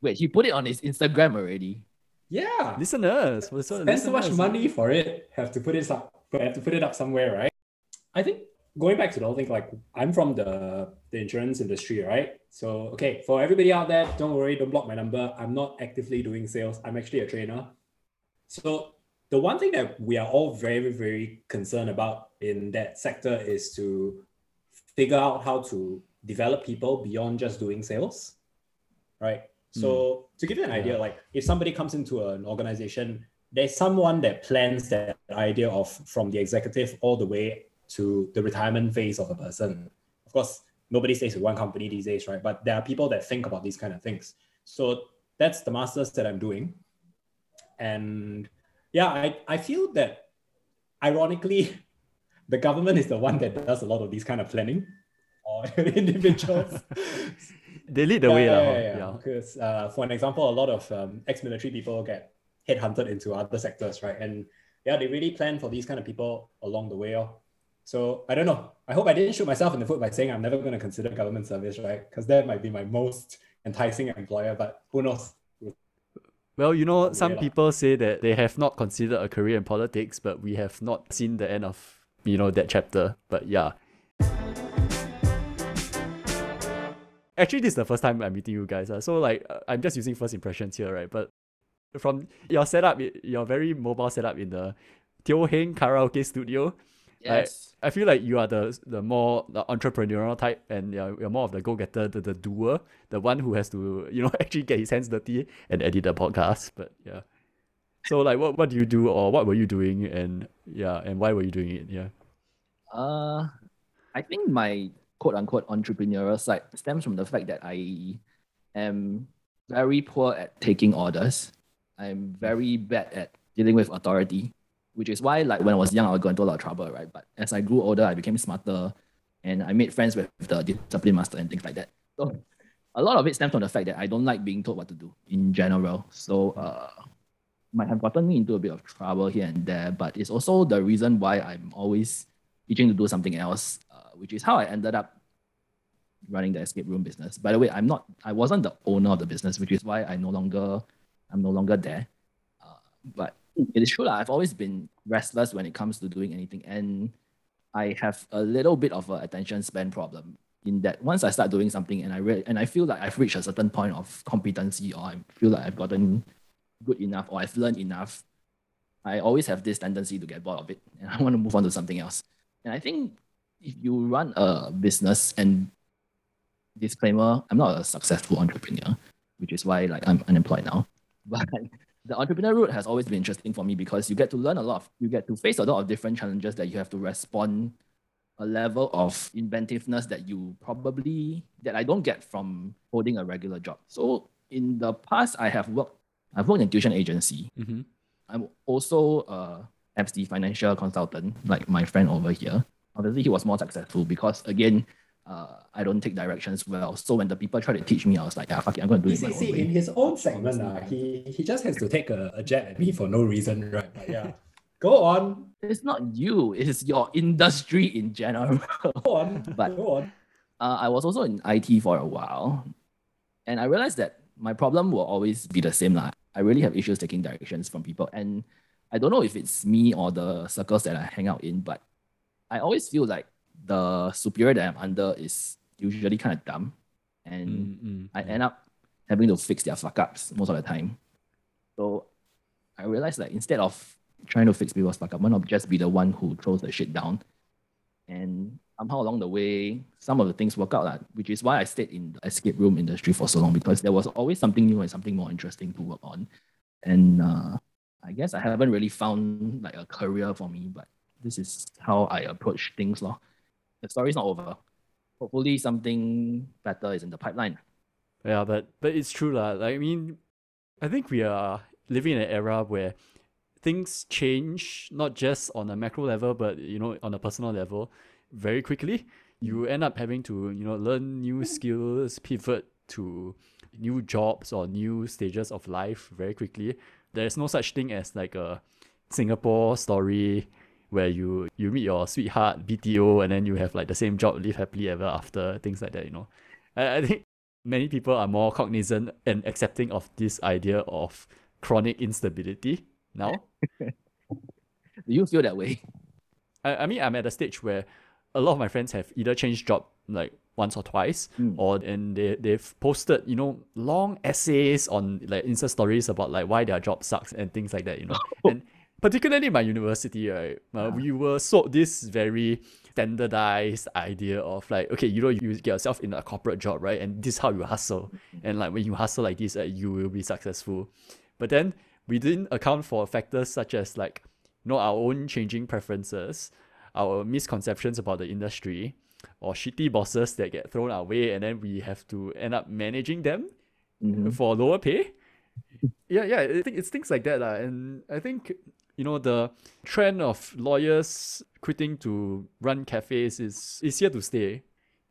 Wait, he put it on his Instagram already. Yeah. Listeners, so spend so much money for it. Have to put it up. Have to put it up somewhere, right? I think going back to the whole thing, like I'm from the the insurance industry, right? So okay, for everybody out there, don't worry, don't block my number. I'm not actively doing sales. I'm actually a trainer. So the one thing that we are all very, very concerned about in that sector is to figure out how to develop people beyond just doing sales, right? So mm. to give you an idea, like if somebody comes into an organization, there's someone that plans that idea of from the executive all the way to the retirement phase of a person. Of course, nobody stays with one company these days, right? But there are people that think about these kind of things. So that's the masters that I'm doing. And yeah, I, I feel that ironically, the government is the one that does a lot of these kind of planning or individuals. they lead the yeah, way. Yeah, yeah, yeah. Because uh, for an example, a lot of um, ex-military people get headhunted into other sectors, right? And yeah, they really plan for these kind of people along the way. Oh. So I don't know. I hope I didn't shoot myself in the foot by saying I'm never going to consider government service, right? Because that might be my most enticing employer, but who knows? Well, you know, some people say that they have not considered a career in politics, but we have not seen the end of, you know, that chapter. But yeah. Actually, this is the first time I'm meeting you guys. Uh, so, like, uh, I'm just using first impressions here, right? But from your setup, your very mobile setup in the Teo Heng karaoke studio, Yes. I, I feel like you are the the more the entrepreneurial type and you're, you're more of the go-getter, the, the doer, the one who has to, you know, actually get his hands dirty and edit the podcast. But yeah. So like what, what do you do or what were you doing and yeah, and why were you doing it? Yeah. Uh I think my quote unquote entrepreneurial side stems from the fact that I am very poor at taking orders. I'm very bad at dealing with authority which is why like when I was young, I would go into a lot of trouble, right? But as I grew older, I became smarter and I made friends with the discipline master and things like that. So a lot of it stems from the fact that I don't like being told what to do in general. So uh, might have gotten me into a bit of trouble here and there, but it's also the reason why I'm always itching to do something else, uh, which is how I ended up running the escape room business. By the way, I'm not, I wasn't the owner of the business, which is why I no longer, I'm no longer there. Uh, but it is true. Like, I've always been restless when it comes to doing anything. And I have a little bit of an attention span problem in that once I start doing something and I re- and I feel like I've reached a certain point of competency or I feel like I've gotten good enough or I've learned enough, I always have this tendency to get bored of it and I want to move on to something else. And I think if you run a business and disclaimer, I'm not a successful entrepreneur, which is why like I'm unemployed now. But the entrepreneur route has always been interesting for me because you get to learn a lot of, you get to face a lot of different challenges that you have to respond a level of inventiveness that you probably that I don't get from holding a regular job. So in the past, I have worked. I've worked in tuition agency. Mm-hmm. I'm also a FD financial consultant, like my friend over here. Obviously, he was more successful because again, uh, I don't take directions well. So when the people try to teach me, I was like, yeah, fuck it, I'm going to do it. See, see way. in his own segment, uh, he, he just has to take a, a jab at me for no reason, right? But yeah. Go on. It's not you, it's your industry in general. Go on. but Go on. Uh, I was also in IT for a while. And I realized that my problem will always be the same. Like, I really have issues taking directions from people. And I don't know if it's me or the circles that I hang out in, but I always feel like the superior that I'm under is usually kind of dumb, and mm, mm, I mm. end up having to fix their fuck ups most of the time. So I realized that instead of trying to fix people's fuck up, why not just be the one who throws the shit down? And somehow along the way, some of the things work out, which is why I stayed in the escape room industry for so long because there was always something new and something more interesting to work on. And uh, I guess I haven't really found like a career for me, but this is how I approach things. Lor. The story's not over. Hopefully, something better is in the pipeline. Yeah, but but it's true lah. I mean, I think we are living in an era where things change not just on a macro level, but you know on a personal level very quickly. You end up having to you know learn new skills, pivot to new jobs or new stages of life very quickly. There's no such thing as like a Singapore story where you you meet your sweetheart BTO and then you have like the same job, live happily ever after, things like that. You know, I, I think many people are more cognizant and accepting of this idea of chronic instability now. Do you feel that way? I, I mean, I'm at a stage where a lot of my friends have either changed job like once or twice, Mm. or and they they've posted you know long essays on like Insta stories about like why their job sucks and things like that. You know, and particularly my university, right? Uh, we were sold this very standardized idea of like, okay, you know, you get yourself in a corporate job, right? And this is how you hustle. And like when you hustle like this, uh, you will be successful. But then we didn't account for factors such as like, you know, our own changing preferences, our misconceptions about the industry, or shitty bosses that get thrown our way, and then we have to end up managing them Mhm. for lower pay. Yeah, yeah, I think it's things like that. And I think you know the trend of lawyers quitting to run cafes is is here to stay.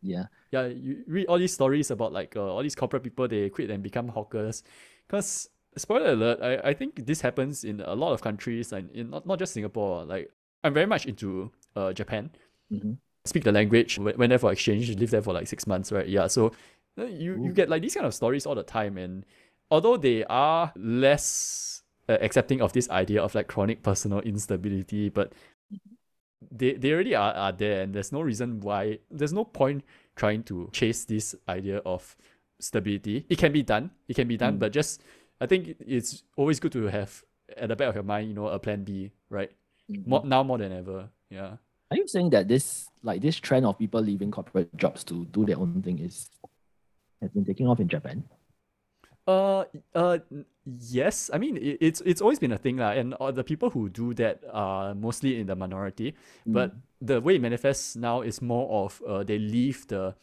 Yeah. Yeah, you read all these stories about like uh, all these corporate people they quit and become hawkers, because spoiler alert, I, I think this happens in a lot of countries and in not, not just Singapore. Like I'm very much into uh Japan Mhm. speak the language, went there for exchange, live there for like six months, right? Yeah, so you you get like these kind of stories all the time, and although they are less uh, accepting of this idea of like chronic personal instability, but they they already are, are there, and there's no reason why there's no point trying to chase this idea of stability. It can be done, it can be done, Mm. but just I think it's always good to have at the back of your mind, you know, a plan B, right? Mhm. More, now more than ever, yeah. Are you saying that this like this trend of people leaving corporate jobs to do their own thing is has been taking off in Japan? Uh, uh, yes. I mean, it, it's it's always been a thing, lah. And uh, the people who do that are mostly in the minority. But the way it manifests now is more of uh, they leave the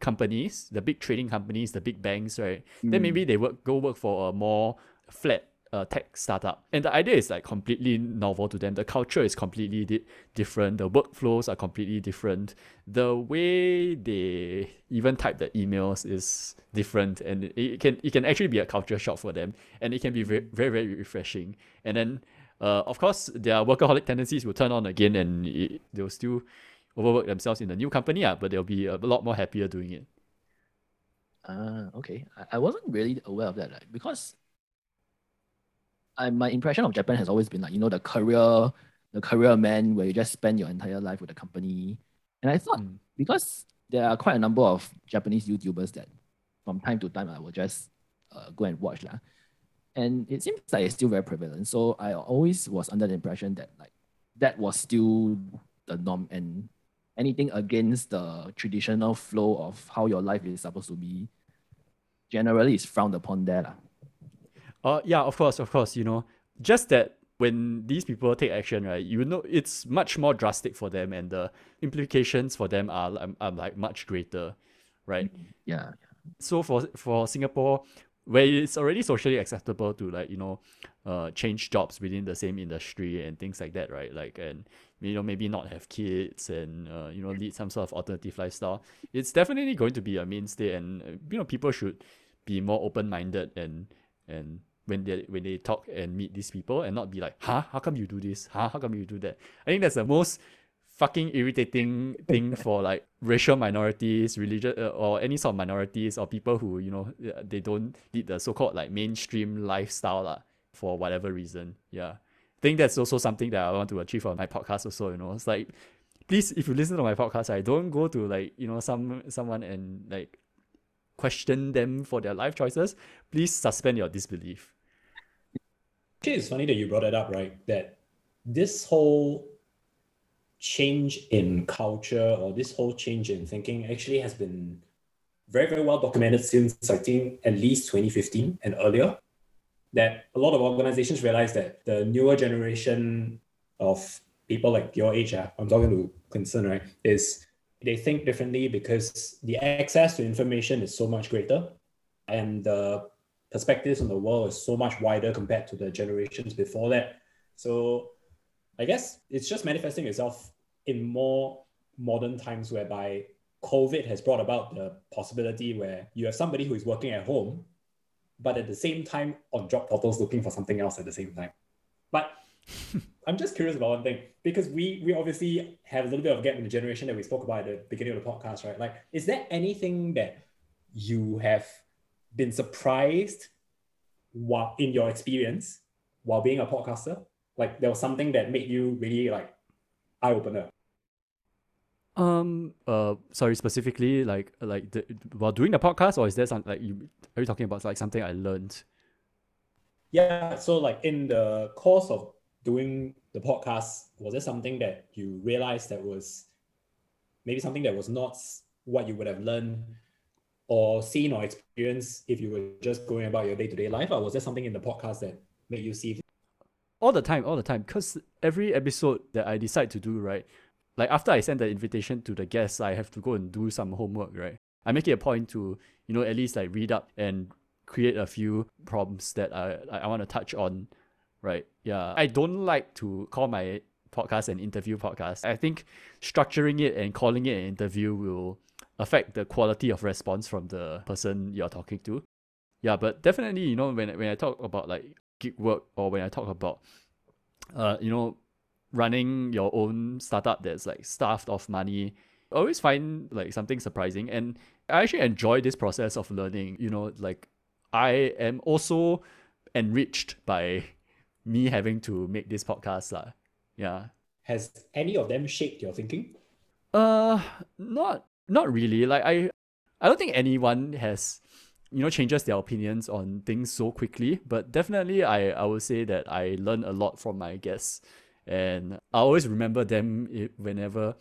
companies, the big trading companies, the big banks, right? Then Mm. maybe they work go work for a more flat uh, tech startup. And the idea is like completely novel to them. The culture is completely di- different. The workflows are completely different. The way they even type the emails is different, and it, can it can actually be a culture shock for them, and it can be very very very refreshing. And then, uh, of course, their workaholic tendencies will turn on again, and it, they'll still overwork themselves in the new company, ah, but they'll be a lot more happier doing it. Ah, okay. I, I wasn't really aware of that, like, because I, my impression of Japan has always been like, you know, the career, the career man where you just spend your entire life with the company. And I thought Mm. because there are quite a number of Japanese YouTubers that from time to time I will just uh, go and watch. lah. And it seems like it's still very prevalent. So I always was under the impression that like that was still the norm and anything against the traditional flow of how your life is supposed to be generally is frowned upon there. lah. Uh, yeah, of course, of course. You know, just that when these people take action, right, you know, it's much more drastic for them, and the implications for them are, are, are like much greater, right? Yeah. So for for Singapore, where it's already socially acceptable to like you know, uh, change jobs within the same industry and things like that, right? Like and you know maybe not have kids and uh, you know lead some sort of alternative lifestyle. It's definitely going to be a mainstay, and uh, you know people should be more open minded and and when they when they talk and meet these people and not be like, huh, how come you do this? Huh, how come you do that? I think that's the most fucking irritating thing for like racial minorities, religious uh, or any sort of minorities or people who you know uh, they don't lead the so-called like mainstream lifestyle lah, for whatever reason. Yeah, I think that's also something that I want to achieve on my podcast. Also, you know, it's like please if you listen to my podcast, I don't go to like you know some someone and like question them for their life choices. Please suspend your disbelief. Actually, it's funny that you brought it up, right? That this whole change in culture or this whole change in thinking actually has been very, very well documented since I think at least 2015 and earlier. That a lot of organizations realize that the newer generation of people like your age, uh, I'm talking to Clinton, right, is they think differently because the access to information is so much greater and the perspectives on the world is so much wider compared to the generations before that. So I guess it's just manifesting itself in more modern times whereby COVID has brought about the possibility where you have somebody who is working at home, but at the same time on job portals looking for something else at the same time. But I'm just curious about one thing because we we obviously have a little bit of a gap in the generation that we spoke about at the beginning of the podcast, right? Like, is there anything that you have been surprised while in your experience while being a podcaster? Like, there was something that made you really like eye opener. Um. Uh. Sorry. Specifically, like, like the, while doing the podcast, or is there something like you? Are you talking about like something I learned? Yeah. So, like in the course of doing the podcast, was there something that you realized that was maybe something that was not what you would have learned or seen or experienced if you were just going about your day to day life? Or was there something in the podcast that made you see? All the time, all the time. Because every episode that I decide to do, right, like after I send the invitation to the guests, I have to go and do some homework, right? I make it a point to, you know, at least like read up and create a few problems that I, I want to touch on right? Yeah. I don't like to call my podcast an interview podcast. I think structuring it and calling it an interview will affect the quality of response from the person you're talking to. Yeah, but definitely, you know, when when I talk about like gig work or when I talk about uh, you know, running your own startup that's like starved of money, I always find like something surprising. And I actually enjoy this process of learning. You know, like I am also enriched by me having to make this podcast. La. Yeah. Has any of them shaped your thinking? Uh not not really. Like I I don't think anyone has you know changes their opinions on things so quickly. But definitely I, I would say that I learn a lot from my guests. And I always remember them whenever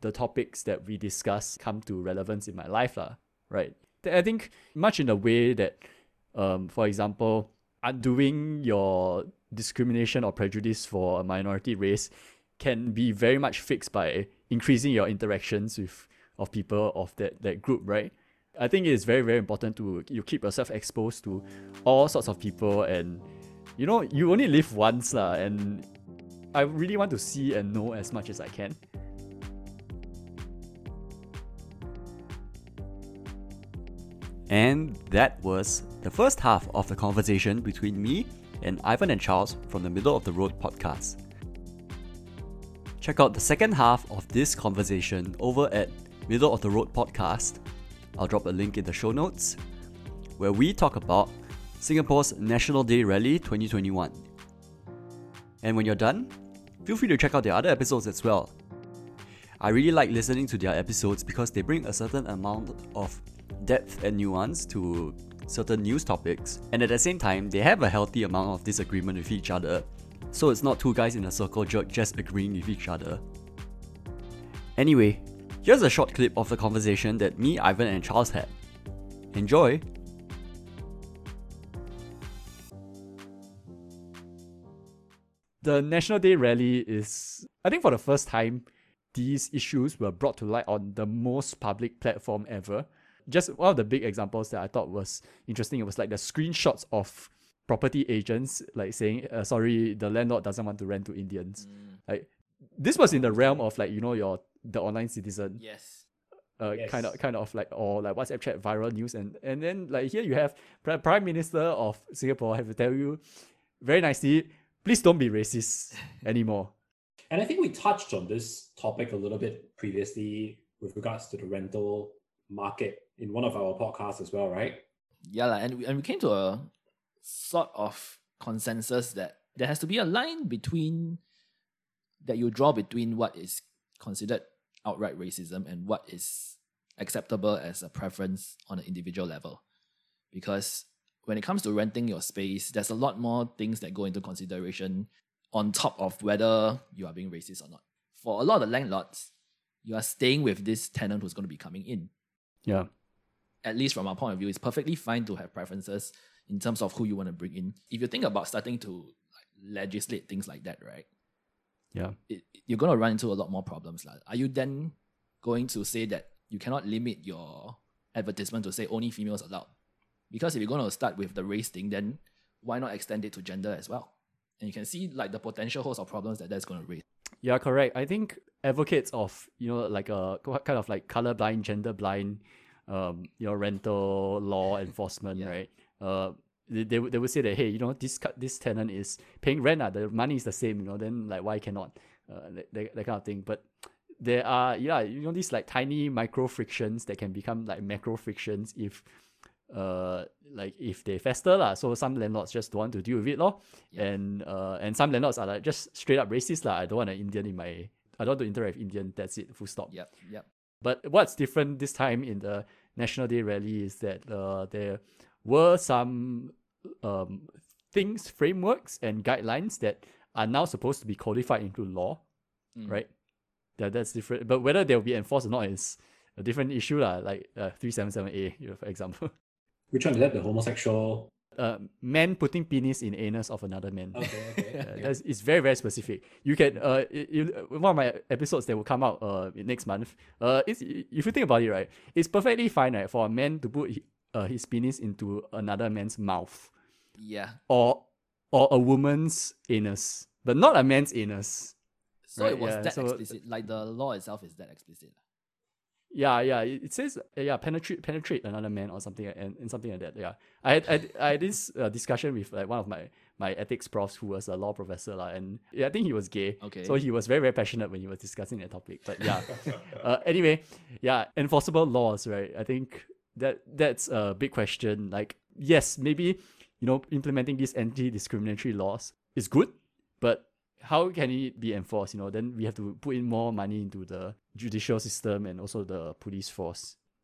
the topics that we discuss come to relevance in my life. La, right. I think much in the way that um, for example, undoing your discrimination or prejudice for a minority race can be very much fixed by increasing your interactions with of people of that, that group, right? I think it's very, very important to you keep yourself exposed to all sorts of people and you know, you only live once lah, and I really want to see and know as much as I can. And that was the first half of the conversation between me and Ivan and Charles from the Middle of the Road podcast. Check out the second half of this conversation over at Middle of the Road podcast. I'll drop a link in the show notes, where we talk about Singapore's National Day Rally 2021. And when you're done, feel free to check out their other episodes as well. I really like listening to their episodes because they bring a certain amount of depth and nuance to certain news topics, and at the same time, they have a healthy amount of disagreement with each other, so it's not two guys in a circle jerk just agreeing with each other. Anyway, here's a short clip of the conversation that me, Ivan, and Charles had. Enjoy! The National Day rally is, I think, for the first time, these issues were brought to light on the most public platform ever just one of the big examples that I thought was interesting. It was like the screenshots of property agents like saying, uh, "Sorry, the landlord doesn't want to rent to Indians." Mm. Like this was in the realm of like you know your the online citizen. Yes. Uh, yes. kind of kind of like or like WhatsApp chat viral news and and then like here you have Prime Minister of Singapore have to tell you very nicely, please don't be racist anymore. And I think we touched on this topic a little bit previously with regards to the rental market in one of our podcasts as well, right? Yeah, and we, and we came to a sort of consensus that there has to be a line between that you draw between what is considered outright racism and what is acceptable as a preference on an individual level. Because when it comes to renting your space, there's a lot more things that go into consideration on top of whether you are being racist or not. for a lot of the landlords, you are staying with this tenant who's going to be coming in. Yeah. At least from our point of view, it's perfectly fine to have preferences in terms of who you want to bring in. If you think about starting to legislate things like that, right? Yeah. It, you're going to run into a lot more problems. Like. Are you then going to say that you cannot limit your advertisement to say only females allowed? Because if you're going to start with the race thing, then why not extend it to gender as well? And you can see like the potential host of problems that that's going to raise. Yeah, correct. I think advocates of you know like a kind of like colorblind, gender blind, um, you know, rental law enforcement, Yeah. right? Uh, they, they, would- they would say that hey, you know, this this tenant is paying rent, uh, the money is the same, you know, then like why cannot, uh, that, that, that kind of thing. But there are yeah, you know, these like tiny micro frictions that can become like macro frictions if uh like if they fester lah. So some landlords just don't want to deal with it lor. Yeah. And uh and some landlords are like just straight up racist lah. I don't want an Indian in my I don't want to interact with Indian, that's it, full stop. Yep, yep. But what's different this time in the National Day rally is that uh, there were some um, things, frameworks, and guidelines that are now supposed to be codified into law, Mm. right? That that's different. But whether they'll be enforced or not is a different issue, lah. Like uh, three seven seven A, for example. Which one is that? The homosexual. Uh, man putting penis in anus of another man. Okay, okay. Yeah, that's, it's very very specific. You can uh, i- you, one of my episodes that will come out uh next month. Uh, it's, if you think about it, right, it's perfectly fine, right, for a man to put hi- uh, his penis into another man's mouth Yeah. or or a woman's anus, but not a man's anus. So Right, it was yeah, that so- explicit. Like the law itself is that explicit. Yeah, yeah. It, it says yeah, penetrate penetrate another man or something and, and something like that. Yeah, I had I, I had this uh, discussion with like one of my my ethics profs who was a law professor lah, and yeah, I think he was gay. Okay. So he was very very passionate when he was discussing that topic. But yeah, uh, anyway, yeah, enforceable laws, right? I think that that's a big question. Like yes, maybe you know implementing these anti discriminatory laws is good, but how can it be enforced? You know, then we have to put in more money into the judicial system and also the police force.